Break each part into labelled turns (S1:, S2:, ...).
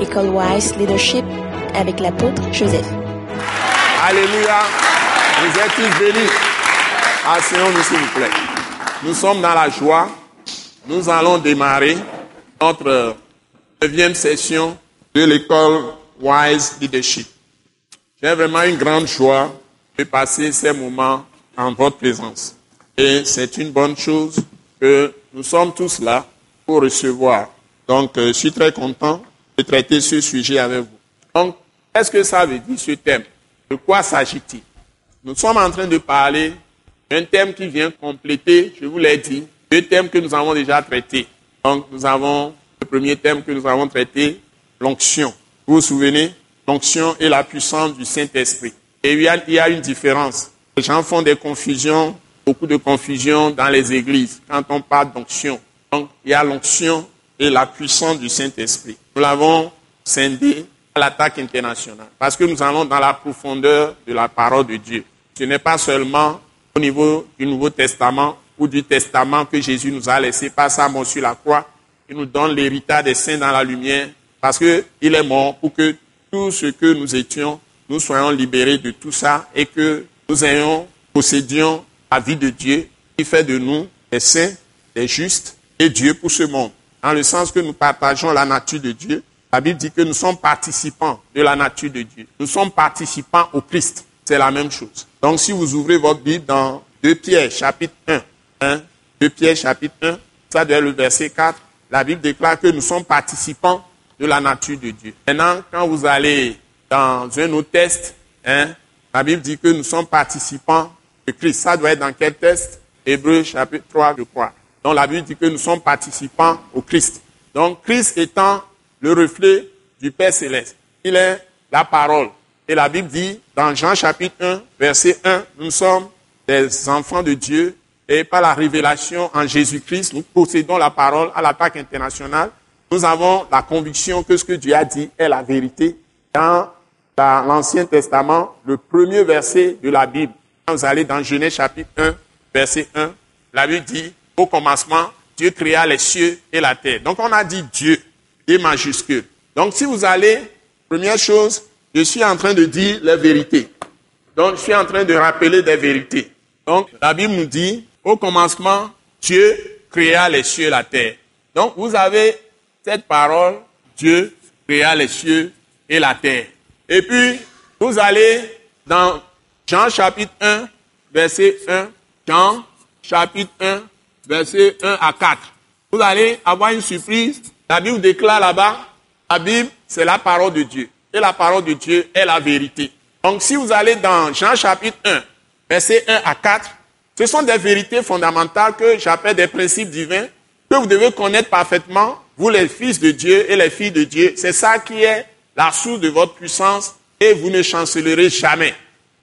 S1: École Wise Leadership avec l'apôtre Joseph.
S2: Alléluia. Vous êtes tous bénis. Asseyons-nous s'il vous plaît. Nous sommes dans la joie. Nous allons démarrer notre neuvième session de l'école Wise Leadership. J'ai vraiment une grande joie de passer ces moments en votre présence. Et c'est une bonne chose que nous sommes tous là pour recevoir. Donc, euh, je suis très content de traiter ce sujet avec vous. Donc, qu'est-ce que ça veut dire ce thème? De quoi s'agit-il? Nous sommes en train de parler d'un thème qui vient compléter, je vous l'ai dit, deux thèmes que nous avons déjà traités. Donc, nous avons le premier thème que nous avons traité, l'onction. Vous vous souvenez? L'onction et la puissance du Saint-Esprit. Et il y, a, il y a une différence. Les gens font des confusions, beaucoup de confusion dans les églises quand on parle d'onction. Donc, il y a l'onction et la puissance du Saint-Esprit. Nous l'avons scindé à l'attaque internationale parce que nous allons dans la profondeur de la parole de Dieu. Ce n'est pas seulement au niveau du Nouveau Testament ou du Testament que Jésus nous a laissé par sa mort sur la croix. Il nous donne l'héritage des saints dans la lumière parce qu'il est mort pour que tout ce que nous étions, nous soyons libérés de tout ça et que nous ayons, possédions la vie de Dieu qui fait de nous des saints, des justes et Dieu pour ce monde. Dans le sens que nous partageons la nature de Dieu, la Bible dit que nous sommes participants de la nature de Dieu. Nous sommes participants au Christ. C'est la même chose. Donc si vous ouvrez votre Bible dans 2 Pierre chapitre 1, 1 2 Pierre chapitre 1, ça doit être le verset 4, la Bible déclare que nous sommes participants de la nature de Dieu. Maintenant, quand vous allez dans un autre test, hein, la Bible dit que nous sommes participants de Christ. Ça doit être dans quel test? Hébreu chapitre 3, je crois. Donc la Bible dit que nous sommes participants au Christ. Donc Christ étant le reflet du Père céleste. Il est la parole. Et la Bible dit dans Jean chapitre 1, verset 1, nous sommes des enfants de Dieu et par la révélation en Jésus-Christ, nous possédons la parole à l'attaque internationale. Nous avons la conviction que ce que Dieu a dit est la vérité. Dans l'Ancien Testament, le premier verset de la Bible, quand vous allez dans Genèse chapitre 1, verset 1, la Bible dit, au commencement, Dieu créa les cieux et la terre. Donc on a dit Dieu, et majuscule. Donc si vous allez, première chose, je suis en train de dire les vérités. Donc je suis en train de rappeler des vérités. Donc la Bible nous dit, au commencement, Dieu créa les cieux et la terre. Donc vous avez cette parole, Dieu créa les cieux et la terre. Et puis, vous allez dans Jean chapitre 1, verset 1, Jean chapitre 1, verset 1 à 4. Vous allez avoir une surprise. La Bible déclare là-bas, la Bible, c'est la parole de Dieu. Et la parole de Dieu est la vérité. Donc si vous allez dans Jean chapitre 1, verset 1 à 4, ce sont des vérités fondamentales que j'appelle des principes divins que vous devez connaître parfaitement, vous les fils de Dieu et les filles de Dieu. C'est ça qui est la source de votre puissance et vous ne chancelerez jamais.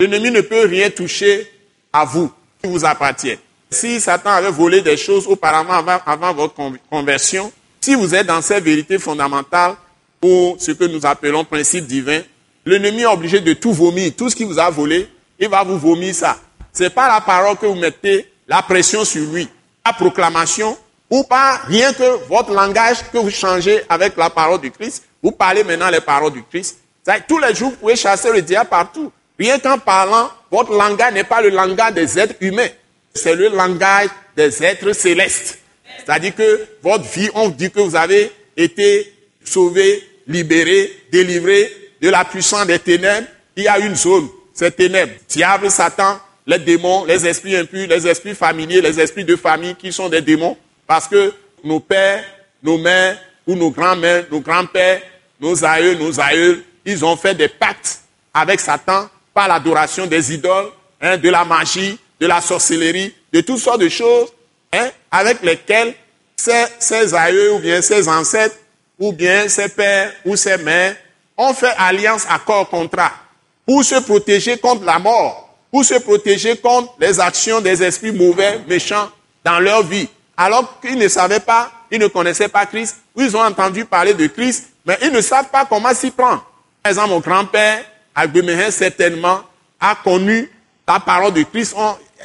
S2: L'ennemi ne peut rien toucher à vous qui vous appartient. Si Satan avait volé des choses auparavant, avant, votre conversion, si vous êtes dans ces vérités fondamentales ou ce que nous appelons principe divin, l'ennemi est obligé de tout vomir. Tout ce qu'il vous a volé, il va vous vomir ça. C'est pas la parole que vous mettez la pression sur lui. La proclamation, ou pas rien que votre langage que vous changez avec la parole du Christ. Vous parlez maintenant les paroles du Christ. Tous les jours, vous pouvez chasser le diable partout. Rien qu'en parlant, votre langage n'est pas le langage des êtres humains. C'est le langage des êtres célestes. C'est-à-dire que votre vie, on dit que vous avez été sauvé, libéré, délivré de la puissance des ténèbres. Il y a une zone, c'est ténèbres. Diable, Satan, les démons, les esprits impurs, les esprits familiers, les esprits de famille qui sont des démons. Parce que nos pères, nos mères ou nos grands-mères, nos grands-pères, nos aïeux, nos aïeux, ils ont fait des pactes avec Satan par l'adoration des idoles, hein, de la magie, de la sorcellerie, de toutes sortes de choses hein, avec lesquelles ces aïeux ou bien ses ancêtres ou bien ses pères ou ses mères ont fait alliance, accord, contrat pour se protéger contre la mort, pour se protéger contre les actions des esprits mauvais, méchants dans leur vie. Alors qu'ils ne savaient pas, ils ne connaissaient pas Christ, ou ils ont entendu parler de Christ, mais ils ne savent pas comment s'y prendre. Par exemple, mon grand-père, Agbemehin, certainement, a connu la parole de Christ.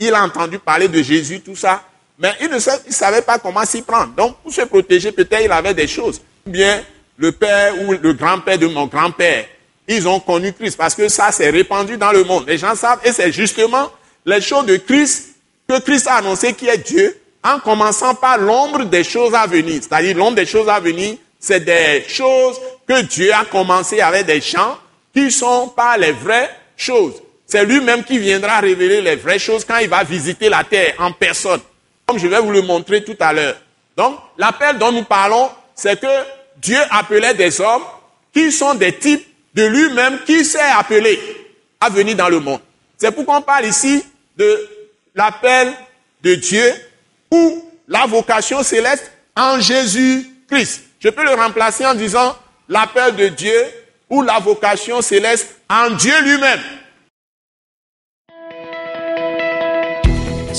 S2: Il a entendu parler de Jésus, tout ça. Mais il ne savait pas comment s'y prendre. Donc, pour se protéger, peut-être il avait des choses. Bien, le père ou le grand-père de mon grand-père, ils ont connu Christ parce que ça s'est répandu dans le monde. Les gens savent et c'est justement les choses de Christ que Christ a annoncé qui est Dieu en commençant par l'ombre des choses à venir. C'est-à-dire l'ombre des choses à venir, c'est des choses que Dieu a commencé avec des gens qui sont pas les vraies choses. C'est lui-même qui viendra révéler les vraies choses quand il va visiter la terre en personne. Comme je vais vous le montrer tout à l'heure. Donc, l'appel dont nous parlons, c'est que Dieu appelait des hommes qui sont des types de lui-même qui s'est appelé à venir dans le monde. C'est pourquoi on parle ici de l'appel de Dieu ou la vocation céleste en Jésus-Christ. Je peux le remplacer en disant l'appel de Dieu ou la vocation céleste en Dieu lui-même.